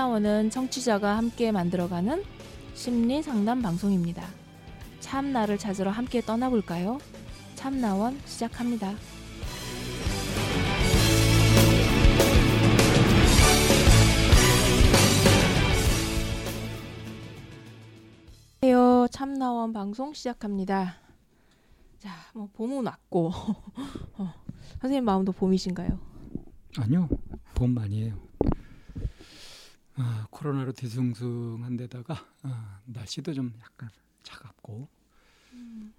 참나원은 청취자가 함께 만들어가는 심리 상담 방송입니다. 참나를 찾으러 함께 떠나볼까요? 참나원 시작합니다. 안녕하세요. 참나원 방송 시작합니다. 자, 뭐 봄은 왔고 어, 선생님 마음도 봄이신가요? 아니요, 봄 아니에요. 아, 코로나로 뒤숭숭한 데다가 아, 날씨도 좀 약간 차갑고. 음,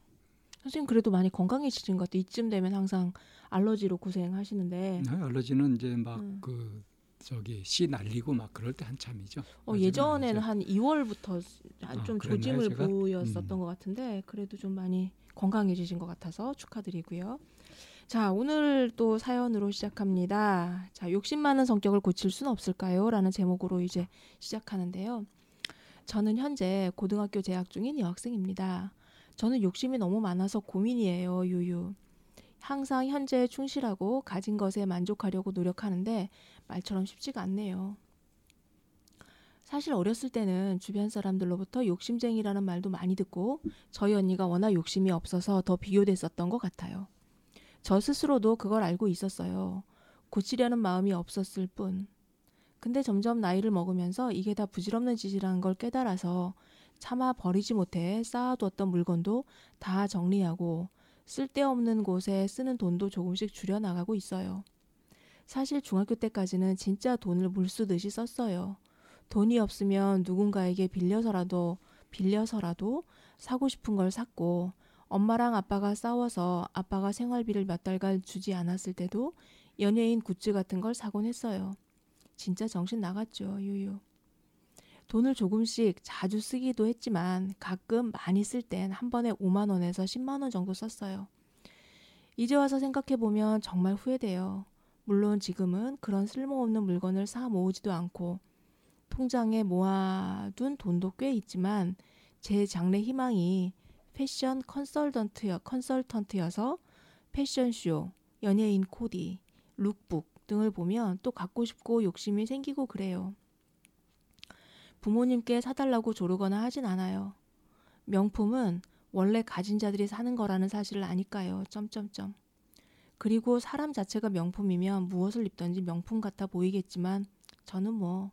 선생님 그래도 많이 건강해지신 것 같아요. 이쯤 되면 항상 알러지로 고생하시는데. 네, 알러지는 이제 막그 음. 그 저기 씨 날리고 막 그럴 때 한참이죠. 어, 예전에는. 한 2월부터 아, 좀 그랬나요, 조짐을 제가? 보였었던 음. 것 같은데 그래도 좀 많이 건강해지신 것 같아서 축하드리고요. 자, 오늘 또 사연으로 시작합니다. 자, 욕심 많은 성격을 고칠 수는 없을까요? 라는 제목으로 이제 시작하는데요. 저는 현재 고등학교 재학 중인 여학생입니다. 저는 욕심이 너무 많아서 고민이에요, 유유. 항상 현재에 충실하고 가진 것에 만족하려고 노력하는데 말처럼 쉽지가 않네요. 사실 어렸을 때는 주변 사람들로부터 욕심쟁이라는 말도 많이 듣고 저희 언니가 워낙 욕심이 없어서 더 비교됐었던 것 같아요. 저 스스로도 그걸 알고 있었어요. 고치려는 마음이 없었을 뿐. 근데 점점 나이를 먹으면서 이게 다 부질없는 짓이라는 걸 깨달아서 차마 버리지 못해 쌓아두었던 물건도 다 정리하고 쓸데없는 곳에 쓰는 돈도 조금씩 줄여나가고 있어요. 사실 중학교 때까지는 진짜 돈을 물쓰듯이 썼어요. 돈이 없으면 누군가에게 빌려서라도 빌려서라도 사고 싶은 걸 샀고 엄마랑 아빠가 싸워서 아빠가 생활비를 몇 달간 주지 않았을 때도 연예인 굿즈 같은 걸 사곤 했어요. 진짜 정신 나갔죠, 유유. 돈을 조금씩 자주 쓰기도 했지만 가끔 많이 쓸 땐 한 번에 5만 원에서 10만 원 정도 썼어요. 이제 와서 생각해 보면 정말 후회돼요. 물론 지금은 그런 쓸모없는 물건을 사 모으지도 않고 통장에 모아둔 돈도 꽤 있지만 제 장래 희망이 패션 컨설턴트여, 컨설턴트여서 패션쇼, 연예인 코디, 룩북 등을 보면 또 갖고 싶고 욕심이 생기고 그래요. 부모님께 사달라고 조르거나 하진 않아요. 명품은 원래 가진 자들이 사는 거라는 사실을 아니까요. 점점점. 그리고 사람 자체가 명품이면 무엇을 입던지 명품 같아 보이겠지만 저는 뭐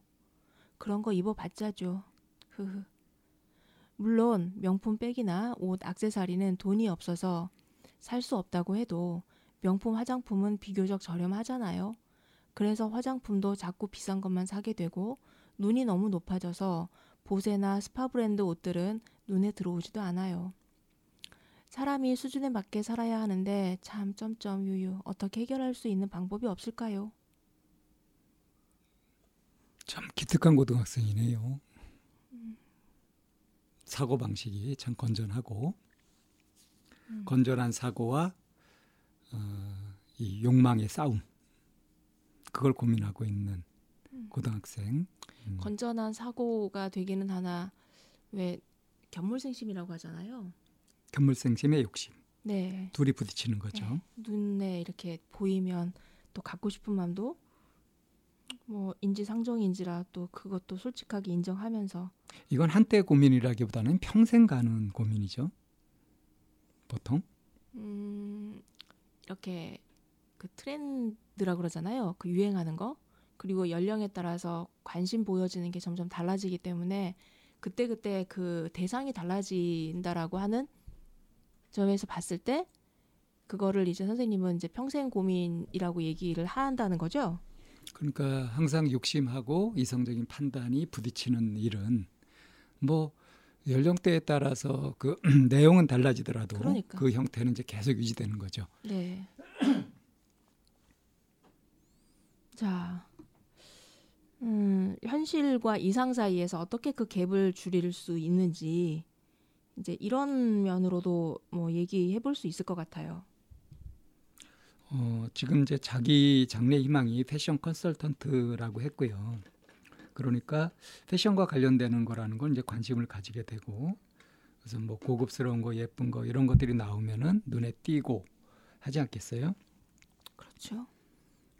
그런 거 입어봤자죠. 흐흐. 물론 명품 백이나 옷, 액세서리는 돈이 없어서 살 수 없다고 해도 명품 화장품은 비교적 저렴하잖아요. 그래서 화장품도 자꾸 비싼 것만 사게 되고 눈이 너무 높아져서 보세나 스파 브랜드 옷들은 눈에 들어오지도 않아요. 사람이 수준에 맞게 살아야 하는데 참 점점 유유 어떻게 해결할 수 있는 방법이 없을까요? 참 기특한 고등학생이네요. 사고 방식이 참 건전하고 음. 건전한 사고와 어, 이 욕망의 싸움 그걸 고민하고 있는 고등학생. 음. 건전한 사고가 되기는 하나 왜 견물생심이라고 하잖아요. 견물생심의 욕심 네. 둘이 부딪히는 거죠. 네. 눈에 이렇게 보이면 또 갖고 싶은 마음도 뭐 인지상정인지라 또 그것도 솔직하게 인정하면서 이건 한때 고민이라기보다는 평생 가는 고민이죠. 보통 음 이렇게 그 트렌드라 그러잖아요. 그 유행하는 거 그리고 연령에 따라서 관심 보여지는 게 점점 달라지기 때문에 그때 그때 그 대상이 달라진다라고 하는 점에서 봤을 때 그거를 이제 선생님은 이제 평생 고민이라고 얘기를 한다는 거죠. 그러니까 항상 욕심하고 이성적인 판단이 부딪히는 일은 뭐 연령대에 따라서 그 내용은 달라지더라도 그러니까. 그 형태는 이제 계속 유지되는 거죠. 네. 자, 음, 현실과 이상 사이에서 어떻게 그 갭을 줄일 수 있는지 이제 이런 면으로도 뭐 얘기해 볼 수 있을 것 같아요. 어, 지금 이제 자기 장래 희망이 패션 컨설턴트라고 했고요. 그러니까 패션과 관련되는 거라는 건 이제 관심을 가지게 되고 그래서 뭐 고급스러운 거 예쁜 거 이런 것들이 나오면은 눈에 띄고 하지 않겠어요? 그렇죠.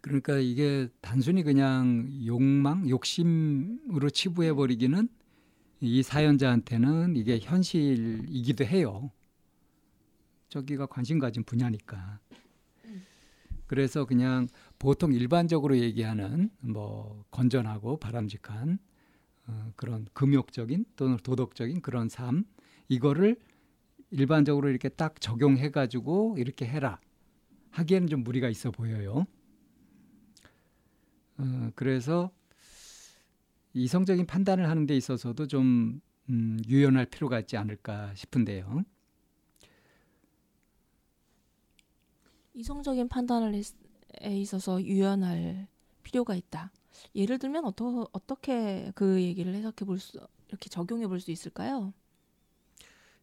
그러니까 이게 단순히 그냥 욕망, 욕심으로 치부해 버리기는 이 사연자한테는 이게 현실이기도 해요. 저기가 관심 가진 분야니까. 그래서 그냥 보통 일반적으로 얘기하는 뭐 건전하고 바람직한 어, 그런 금욕적인 또는 도덕적인 그런 삶 이거를 일반적으로 이렇게 딱 적용해 가지고 이렇게 해라 하기에는 좀 무리가 있어 보여요. 어, 그래서 이성적인 판단을 하는 데 있어서도 좀 음, 유연할 필요가 있지 않을까 싶은데요. 이성적인 판단을 에 있어서 유연할 필요가 있다. 예를 들면 어떠, 어떻게 그 얘기를 해석해 볼 수, 이렇게 적용해 볼 수 있을까요?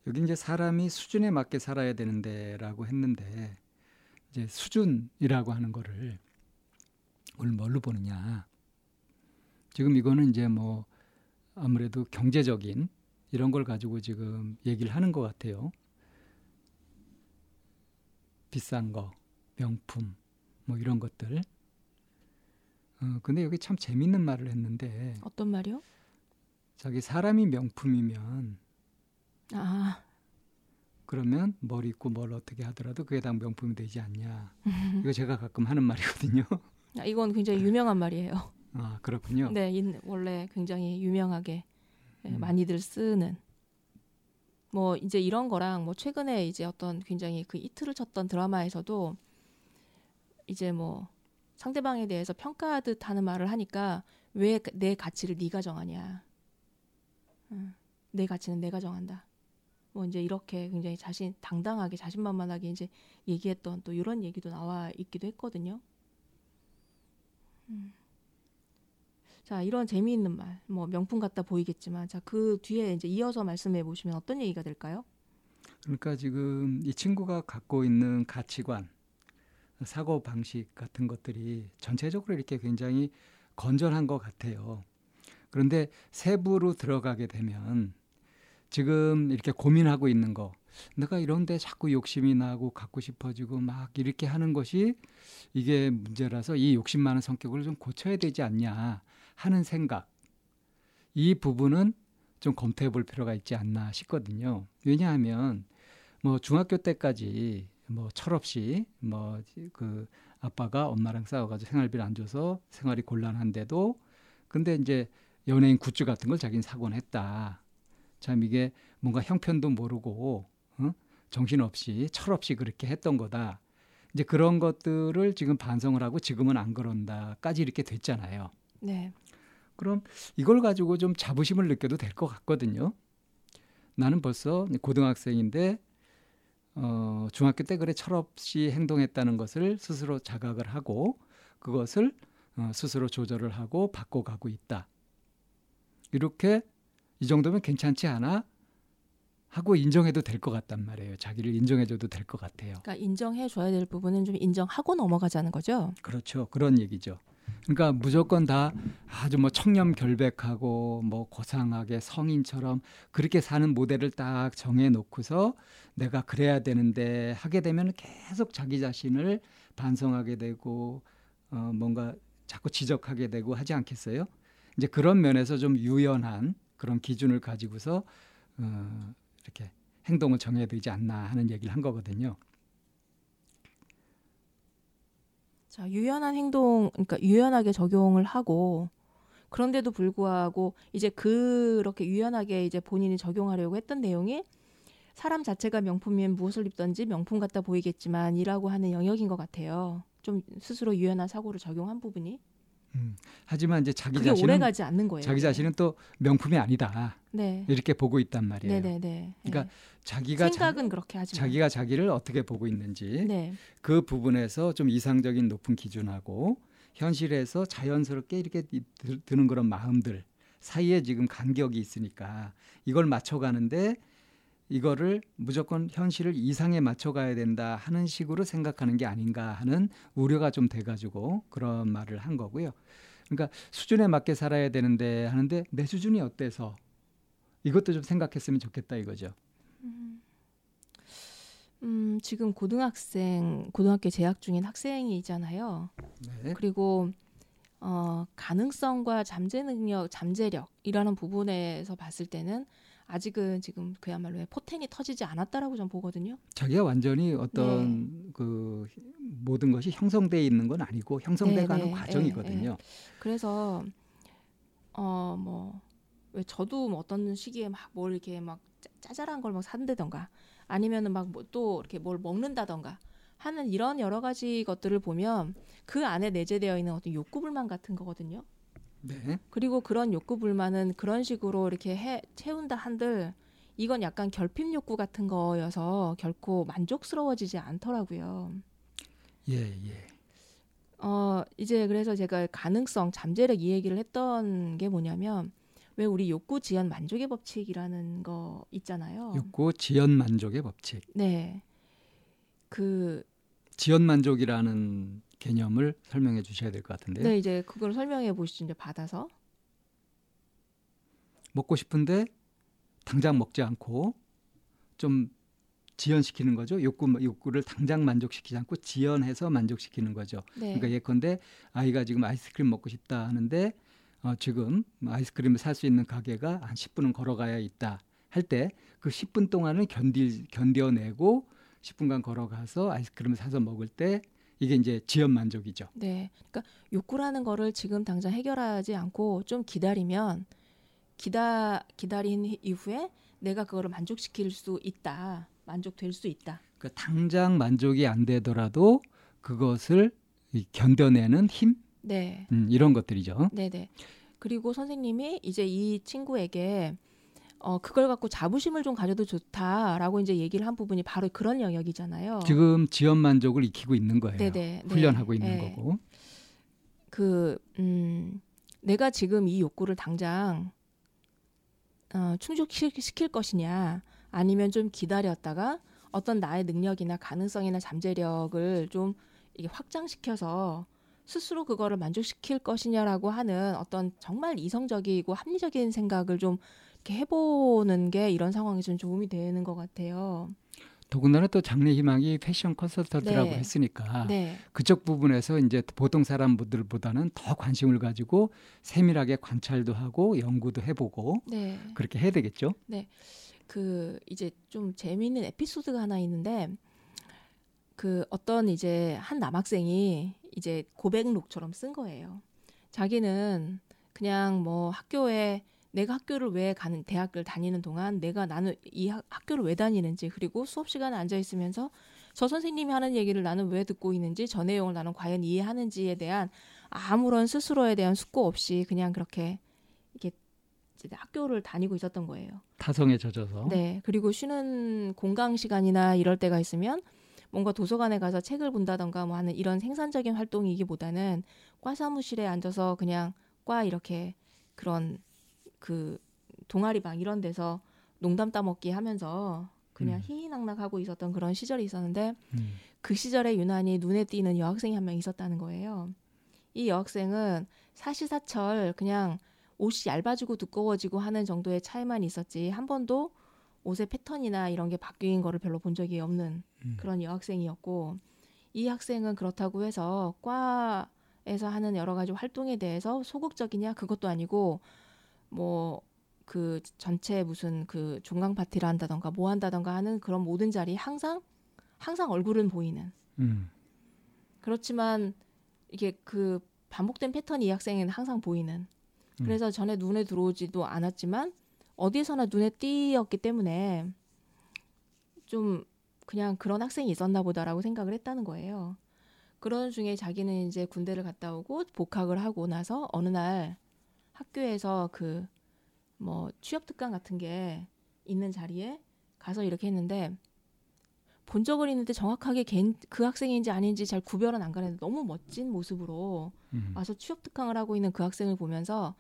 여기 이제 사람이 수준에 맞게 살아야 되는데라고 했는데 이제 수준이라고 하는 거를 오늘 뭘로 보느냐. 지금 이거는 이제 뭐 아무래도 경제적인 이런 걸 가지고 지금 얘기를 하는 것 같아요. 비싼 거, 명품, 뭐 이런 것들. 어, 근데 여기 참 재밌는 말을 했는데. 어떤 말이요? 자기 사람이 명품이면. 아. 그러면 뭘 입고 뭘 어떻게 하더라도 그게 다 명품이 되지 않냐. 이거 제가 가끔 하는 말이거든요. 아, 이건 굉장히 유명한 말이에요. 아 그렇군요. 네, 원래 굉장히 유명하게 네, 음. 많이들 쓰는. 뭐 이제 이런 거랑 뭐 최근에 이제 어떤 굉장히 그 이틀을 쳤던 드라마에서도 이제 뭐 상대방에 대해서 평가하듯 하는 말을 하니까 왜 내 가치를 네가 정하냐. 응. 내 가치는 내가 정한다. 뭐 이제 이렇게 굉장히 자신 당당하게 자신만만하게 이제 얘기했던 또 이런 얘기도 나와 있기도 했거든요. 음. 자, 이런 재미있는 말, 뭐 명품 같다 보이겠지만, 자, 그 뒤에 이제 이어서 말씀해 보시면 어떤 얘기가 될까요? 그러니까 지금 이 친구가 갖고 있는 가치관, 사고 방식 같은 것들이 전체적으로 이렇게 굉장히 건전한 것 같아요. 그런데 세부로 들어가게 되면 지금 이렇게 고민하고 있는 거, 내가 이런데 자꾸 욕심이 나고 갖고 싶어지고 막 이렇게 하는 것이 이게 문제라서 이 욕심 많은 성격을 좀 고쳐야 되지 않냐 하는 생각. 이 부분은 좀 검토해 볼 필요가 있지 않나 싶거든요. 왜냐하면 뭐 중학교 때까지 뭐 철없이 뭐 그 아빠가 엄마랑 싸워가지고 생활비를 안 줘서 생활이 곤란한데도 근데 이제 연예인 굿즈 같은 걸 자기는 사곤 했다. 참 이게 뭔가 형편도 모르고 어? 정신없이 철없이 그렇게 했던 거다. 이제 그런 것들을 지금 반성을 하고 지금은 안 그런다까지 이렇게 됐잖아요. 네. 그럼 이걸 가지고 좀 자부심을 느껴도 될 것 같거든요. 나는 벌써 고등학생인데 어, 중학교 때 그래 철없이 행동했다는 것을 스스로 자각을 하고 그것을 어, 스스로 조절을 하고 바꿔가고 있다. 이렇게 이 정도면 괜찮지 않아? 하고 인정해도 될 것 같단 말이에요. 자기를 인정해줘도 될 것 같아요. 그러니까 인정해줘야 될 부분은 좀 인정하고 넘어가자는 거죠. 그렇죠. 그런 얘기죠. 그러니까 무조건 다 아주 뭐 청렴 결백하고 뭐 고상하게 성인처럼 그렇게 사는 모델을 딱 정해 놓고서 내가 그래야 되는데 하게 되면 계속 자기 자신을 반성하게 되고 어 뭔가 자꾸 지적하게 되고 하지 않겠어요? 이제 그런 면에서 좀 유연한 그런 기준을 가지고서 어 이렇게 행동을 정해야 되지 않나 하는 얘기를 한 거거든요. 자, 유연한 행동, 그러니까 유연하게 적용을 하고 그런데도 불구하고 이제 그렇게 유연하게 이제 본인이 적용하려고 했던 내용이 사람 자체가 명품이면 무엇을 입던지 명품 같다 보이겠지만이라고 하는 영역인 것 같아요. 좀 스스로 유연한 사고를 적용한 부분이. 음, 하지만 이제 자기 자신은 거예요. 자기 자신은 또 명품이 아니다. 네. 이렇게 보고 있단 말이에요. 네네네. 네. 그러니까 자기가 생각은 자, 그렇게 하지 자기가 자기를 어떻게 보고 있는지 네. 그 부분에서 좀 이상적인 높은 기준하고 현실에서 자연스럽게 이렇게 드는 그런 마음들 사이에 지금 간격이 있으니까 이걸 맞춰가는데 이거를 무조건 현실을 이상에 맞춰가야 된다 하는 식으로 생각하는 게 아닌가 하는 우려가 좀 돼가지고 그런 말을 한 거고요. 그러니까 수준에 맞게 살아야 되는데 하는데 내 수준이 어때서 이것도 좀 생각했으면 좋겠다 이거죠. 음. 음, 지금 고등학생, 고등학교 재학 중인 학생이잖아요. 네. 그리고 어, 가능성과 잠재 능력, 잠재력이라는 부분에서 봤을 때는 아직은 지금 그야말로 포텐이 터지지 않았다라고 전 보거든요. 자기가 완전히 어떤 네. 그 모든 것이 형성돼 있는 건 아니고 형성돼 네, 가는 네, 과정이거든요. 그래서 어 뭐 왜 저도 뭐 어떤 시기에 막 뭘 이렇게 막 짜- 짜잘한 걸 막 산다던가 아니면은 막 뭐 또 이렇게 뭘 먹는다던가 하는 이런 여러 가지 것들을 보면 그 안에 내재되어 있는 어떤 욕구 불만 같은 거거든요. 네. 그리고 그런 욕구 불만은 그런 식으로 이렇게 해 채운다 한들 이건 약간 결핍 욕구 같은 거여서 결코 만족스러워지지 않더라고요. 예, 예. 어, 이제 그래서 제가 가능성, 잠재력 이 얘기를 했던 게 뭐냐면 왜 우리 욕구 지연 만족의 법칙이라는 거 있잖아요. 욕구 지연 만족의 법칙. 네. 그 지연 만족이라는 개념을 설명해 주셔야 될 것 같은데요. 네, 이제 그걸 설명해 보시죠. 이제 받아서. 먹고 싶은데 당장 먹지 않고 좀 지연시키는 거죠. 욕구 욕구를 당장 만족시키지 않고 지연해서 만족시키는 거죠. 네. 그러니까 예컨대 아이가 지금 아이스크림 먹고 싶다 하는데 어, 지금 아이스크림을 살 수 있는 가게가 한 10분은 걸어가야 있다 할 때 그 10분 동안은 견디 견뎌내고 10분간 걸어가서 아이스크림을 사서 먹을 때 이게 이제 지연 만족이죠. 네. 그러니까 욕구라는 거를 지금 당장 해결하지 않고 좀 기다리면 기다 기다린 이후에 내가 그거를 만족시킬 수 있다. 만족될 수 있다. 그러니까 당장 만족이 안 되더라도 그것을 이 견뎌내는 힘 네. 음, 이런 것들이죠. 네 네. 그리고 선생님이 이제 이 친구에게 어 그걸 갖고 자부심을 좀 가져도 좋다라고 이제 얘기를 한 부분이 바로 그런 영역이잖아요. 지금 지연 만족을 익히고 있는 거예요. 네네. 네. 훈련하고 있는 네. 거고. 그 음, 내가 지금 이 욕구를 당장 어, 충족시킬 것이냐, 아니면 좀 기다렸다가 어떤 나의 능력이나 가능성이나 잠재력을 좀 이게 확장시켜서 스스로 그거를 만족시킬 것이냐라고 하는 어떤 정말 이성적이고 합리적인 생각을 좀 이렇게 해보는 게 이런 상황에 좀 도움이 되는 것 같아요. 더군다나 또 장래 희망이 패션 컨설턴트라고 네. 했으니까 네, 그쪽 부분에서 이제 보통 사람들보다는 더 관심을 가지고 세밀하게 관찰도 하고 연구도 해보고 네. 그렇게 해야 되겠죠. 그 이제 좀 재미있는 에피소드가 하나 있는데 그 어떤 이제 한 남학생이 이제 고백록처럼 쓴 거예요. 자기는 그냥 뭐 학교에 내가 학교를 왜 가는 대학을 다니는 동안 내가 나는 이 학, 학교를 왜 다니는지 그리고 수업 시간에 앉아 있으면서 저 선생님이 하는 얘기를 나는 왜 듣고 있는지 저 내용을 나는 과연 이해하는지에 대한 아무런 스스로에 대한 숙고 없이 그냥 그렇게 이게 학교를 다니고 있었던 거예요. 타성에 젖어서. 네. 그리고 쉬는 공강 시간이나 이럴 때가 있으면 뭔가 도서관에 가서 책을 본다던가 뭐 하는 이런 생산적인 활동이기보다는 과 사무실에 앉아서 그냥 과 이렇게 그런 그 동아리방 이런 데서 농담 따먹기 하면서 그냥 음. 희희낙낙하고 있었던 그런 시절이 있었는데 음. 그 시절에 유난히 눈에 띄는 여학생이 한 명 있었다는 거예요. 이 여학생은 사시사철 그냥 옷이 얇아지고 두꺼워지고 하는 정도의 차이만 있었지 한 번도 옷의 패턴이나 이런 게 바뀐 거를 별로 본 적이 없는 음. 그런 여학생이었고 이 학생은 그렇다고 해서 과에서 하는 여러 가지 활동에 대해서 소극적이냐 그것도 아니고 뭐 그 전체 무슨 그 종강 파티를 한다던가 뭐 한다던가 하는 그런 모든 자리에 항상 항상 얼굴은 보이는 음. 그렇지만 이게 그 반복된 패턴이 이 학생에는 항상 보이는 그래서 전에 눈에 들어오지도 않았지만 어디에서나 눈에 띄었기 때문에 좀 그냥 그런 학생이 있었나 보다라고 생각을 했다는 거예요. 그런 중에 자기는 이제 군대를 갔다 오고 복학을 하고 나서 어느 날 학교에서 그 뭐 취업 특강 같은 게 있는 자리에 가서 이렇게 했는데 본 적은 있는데 정확하게 걔- 그 학생인지 아닌지 잘 구별은 안 가는데 너무 멋진 모습으로 음. 와서 취업 특강을 하고 있는 그 학생을 보면서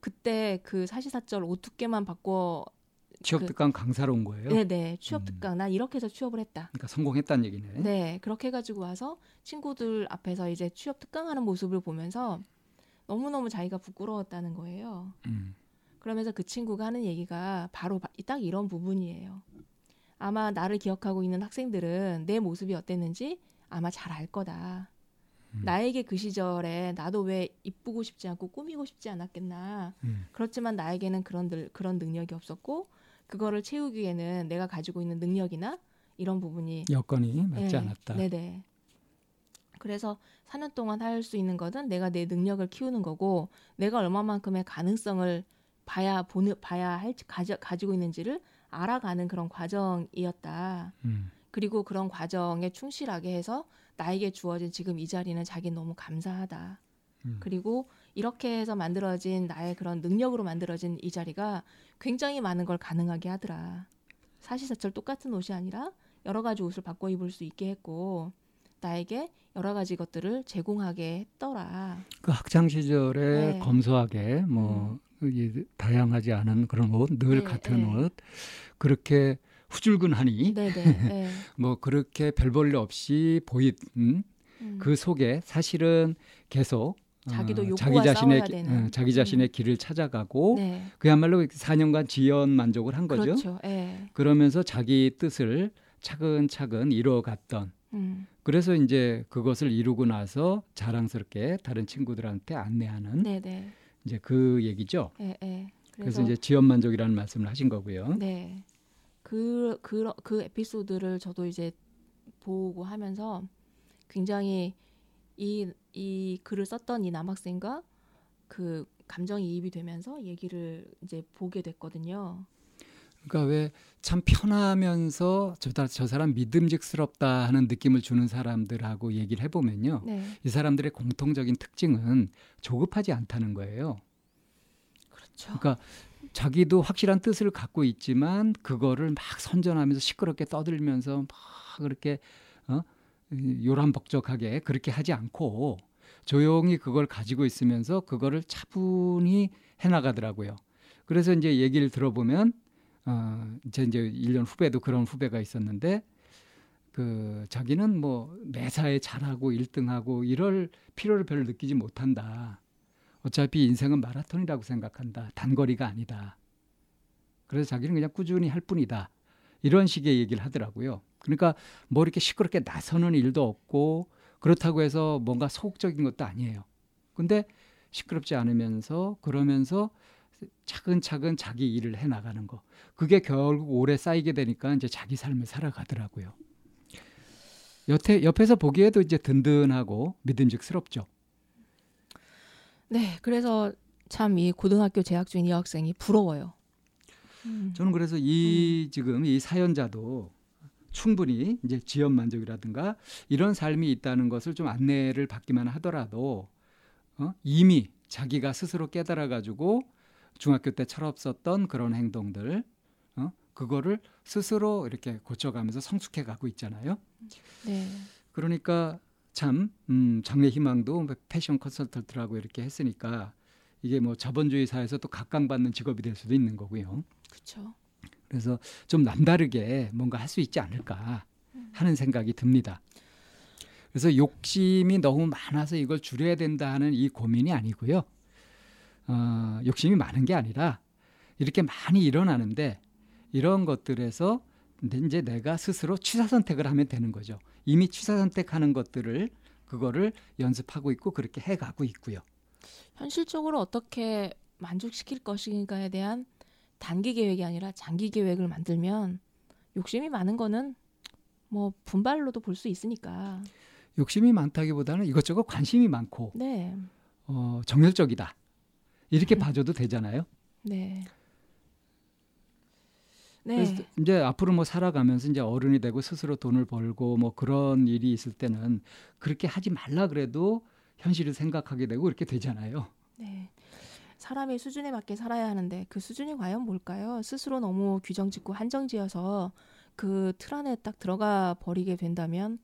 그때 그 사시사철 옷 두께만 바꿔 취업 그- 특강 강사로 온 거예요. 네네 취업 음. 특강 난 이렇게 해서 취업을 했다. 그러니까 성공했다는 얘기네. 네 그렇게 해가지고 와서 친구들 앞에서 이제 취업 특강하는 모습을 보면서 너무 너무 자기가 부끄러웠다는 거예요. 음. 그러면서 그 친구가 하는 얘기가 바로 바- 딱 이런 부분이에요. 아마 나를 기억하고 있는 학생들은 내 모습이 어땠는지 아마 잘 알 거다. 음. 나에게 그 시절에 나도 왜 이쁘고 싶지 않고 꾸미고 싶지 않았겠나. 음. 그렇지만 나에게는 그런 늘- 그런 능력이 없었고 그거를 채우기에는 내가 가지고 있는 능력이나 이런 부분이 여건이 맞지 네, 않았다. 네네. 그래서 사는 동안 할 수 있는 것은 내가 내 능력을 키우는 거고 내가 얼마만큼의 가능성을 봐야 보는 봐야 할 가져, 가지고 있는지를 알아가는 그런 과정이었다. 음. 그리고 그런 과정에 충실하게 해서 나에게 주어진 지금 이 자리는 자기 너무 감사하다. 음. 그리고 이렇게 해서 만들어진 나의 그런 능력으로 만들어진 이 자리가 굉장히 많은 걸 가능하게 하더라. 사시사철 똑같은 옷이 아니라 여러 가지 옷을 바꿔 입을 수 있게 했고 나에게 여러 가지 것들을 제공하게 했더라. 그 학창 시절에 네. 음. 검소하게 뭐이 다양하지 않은 그런 옷, 늘 네, 같은 네. 옷 그렇게 후줄근하니 네네. 네. 뭐 그렇게 별볼일 없이 보인 음. 그 속에 사실은 계속 자기도 어, 자기 자신의. 어, 자기 자신의 길을 찾아가고 네. 그야말로 4년간 지연 만족을 한 거죠. 그렇죠. 예. 그러면서 자기 뜻을 차근차근 이뤄갔던 음. 그래서 이제 그것을 이루고 나서 자랑스럽게 다른 친구들한테 안내하는 네네. 이제 그 얘기죠. 예, 예. 그래서, 이제 지연 만족이라는 말씀을 하신 거고요. 네. 그, 그, 그 에피소드를 저도 이제 보고 하면서 굉장히 이, 이 글을 썼던 이 남학생과 그 감정이입이 되면서 얘기를 이제 보게 됐거든요. 그러니까 왜 참 편하면서 저, 다- 저 사람 믿음직스럽다 하는 느낌을 주는 사람들하고 얘기를 해보면요. 네. 이 사람들의 공통적인 특징은 조급하지 않다는 거예요. 그렇죠. 그러니까 자기도 확실한 뜻을 갖고 있지만 그거를 막 선전하면서 시끄럽게 떠들면서 막 그렇게 어? 이 요란벅적하게 그렇게 하지 않고 조용히 그걸 가지고 있으면서 그거를 차분히 해나가더라고요. 그래서 이제 얘기를 들어보면 어, 제 이제 1년 후배도 그런 후배가 있었는데 그 자기는 뭐 매사에 잘하고 1등하고 이럴 필요를 별로 느끼지 못한다. 어차피 인생은 마라톤이라고 생각한다. 단거리가 아니다. 그래서 자기는 그냥 꾸준히 할 뿐이다. 이런 식의 얘기를 하더라고요. 그러니까 뭐 이렇게 시끄럽게 나서는 일도 없고 그렇다고 해서 뭔가 소극적인 것도 아니에요. 근데 시끄럽지 않으면서 그러면서 차근차근 자기 일을 해 나가는 거. 그게 결국 오래 쌓이게 되니까 이제 자기 삶을 살아가더라고요. 옆에 옆에서 보기에도 이제 든든하고 믿음직스럽죠. 네. 그래서 참 이 고등학교 재학 중인 이 학생이 부러워요. 음. 저는 그래서 이 지금 이 사연자도 충분히 이제 지연 만족이라든가 이런 삶이 있다는 것을 좀 안내를 받기만 하더라도 어? 이미 자기가 스스로 깨달아 가지고 중학교 때 철없었던 그런 행동들 어? 그거를 스스로 이렇게 고쳐가면서 성숙해 가고 있잖아요. 네. 그러니까 참 음, 장래 희망도 뭐 패션 컨설턴트라고 이렇게 했으니까 이게 뭐 자본주의 사회에서 또 각광받는 직업이 될 수도 있는 거고요. 그렇죠. 그래서 좀 남다르게 뭔가 할 수 있지 않을까 하는 생각이 듭니다. 그래서 욕심이 너무 많아서 이걸 줄여야 된다 하는 이 고민이 아니고요. 어, 욕심이 많은 게 아니라 이렇게 많이 일어나는데 이런 것들에서 이제 내가 스스로 취사 선택을 하면 되는 거죠. 이미 취사 선택하는 것들을 그거를 연습하고 있고 그렇게 해가고 있고요. 현실적으로 어떻게 만족시킬 것인가에 대한 단기 계획이 아니라 장기 계획을 만들면 욕심이 많은 거는 뭐 분발로도 볼 수 있으니까. 욕심이 많다기보다는 이것저것 관심이 많고 네. 어, 정열적이다. 이렇게 봐줘도 되잖아요. 네. 그래서 네. 이제 앞으로 뭐 살아가면서 이제 어른이 되고 스스로 돈을 벌고 뭐 그런 일이 있을 때는 그렇게 하지 말라 그래도 현실을 생각하게 되고 이렇게 되잖아요. 네. 사람이 수준에 맞게 살아야 하는데 그 수준이 과연 뭘까요? 스스로 너무 규정 짓고 한정 지어서 그 틀 안에 딱 들어가 버리게 된다면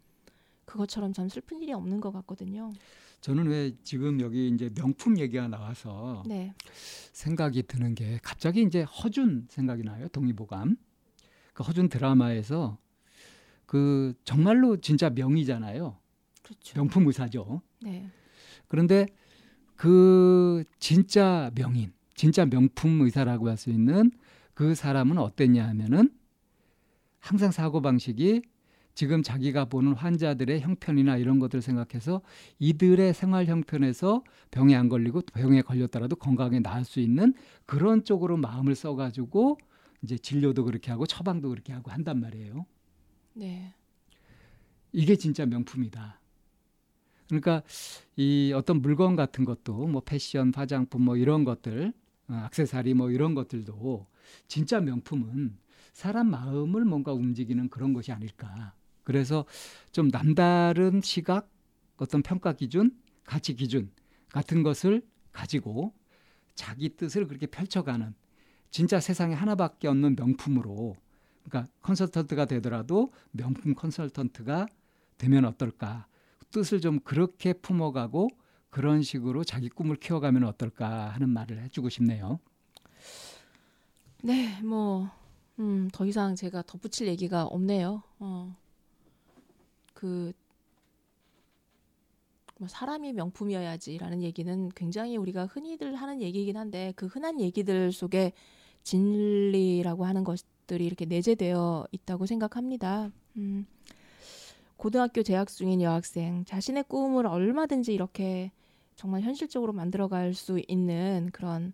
그것처럼 참 슬픈 일이 없는 것 같거든요. 저는 왜 지금 여기 이제 명품 얘기가 나와서 네. 생각이 드는 게 갑자기 이제 허준 생각이 나요. 동의보감. 그 허준 드라마에서 그 정말로 진짜 명의잖아요. 그렇죠. 명품 의사죠. 네. 그런데 그 진짜 명인, 진짜 명품 의사라고 할 수 있는 그 사람은 어땠냐 하면은 항상 사고 방식이 지금 자기가 보는 환자들의 형편이나 이런 것들 생각해서 이들의 생활 형편에서 병에 안 걸리고 병에 걸렸더라도 건강에 나을 수 있는 그런 쪽으로 마음을 써가지고 이제 진료도 그렇게 하고 처방도 그렇게 하고 한단 말이에요. 네. 이게 진짜 명품이다. 그러니까 이 어떤 물건 같은 것도 뭐 패션, 화장품 뭐 이런 것들, 어, 악세사리 뭐 이런 것들도 진짜 명품은 사람 마음을 뭔가 움직이는 그런 것이 아닐까. 그래서 좀 남다른 시각, 어떤 평가 기준, 가치 기준 같은 것을 가지고 자기 뜻을 그렇게 펼쳐가는 진짜 세상에 하나밖에 없는 명품으로 그러니까 컨설턴트가 되더라도 명품 컨설턴트가 되면 어떨까 뜻을 좀 그렇게 품어가고 그런 식으로 자기 꿈을 키워가면 어떨까 하는 말을 해주고 싶네요. 네, 뭐, 음, 더 이상 제가 덧붙일 얘기가 없네요. 어. 그, 뭐 사람이 명품이어야지라는 얘기는 굉장히 우리가 흔히들 하는 얘기이긴 한데 그 흔한 얘기들 속에 진리라고 하는 것들이 이렇게 내재되어 있다고 생각합니다. 음, 고등학교 재학 중인 여학생 자신의 꿈을 얼마든지 이렇게 정말 현실적으로 만들어갈 수 있는 그런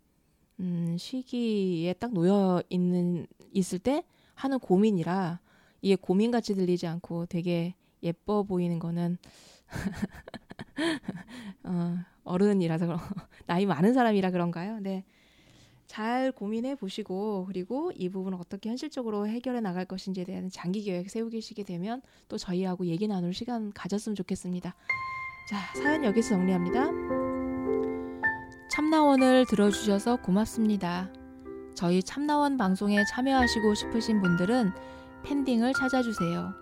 음, 시기에 딱 놓여 있는 있을 때 하는 고민이라 이게 고민같이 들리지 않고 되게 예뻐 보이는 거는 어, 어른이라서 그런 나이 많은 사람이라 그런가요? 네. 잘 고민해 보시고 그리고 이 부분을 어떻게 현실적으로 해결해 나갈 것인지에 대한 장기 계획 세우시게 되면 또 저희하고 얘기 나눌 시간 가졌으면 좋겠습니다. 자, 사연 여기서 정리합니다. 참나원을 들어주셔서 고맙습니다. 저희 참나원 방송에 참여하시고 싶으신 분들은 팬딩을 찾아주세요.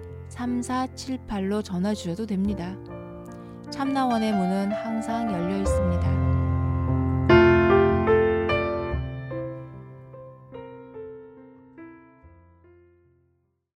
02-763-3478로 전화 주셔도 됩니다. 참나원의 문은 항상 열려 있습니다.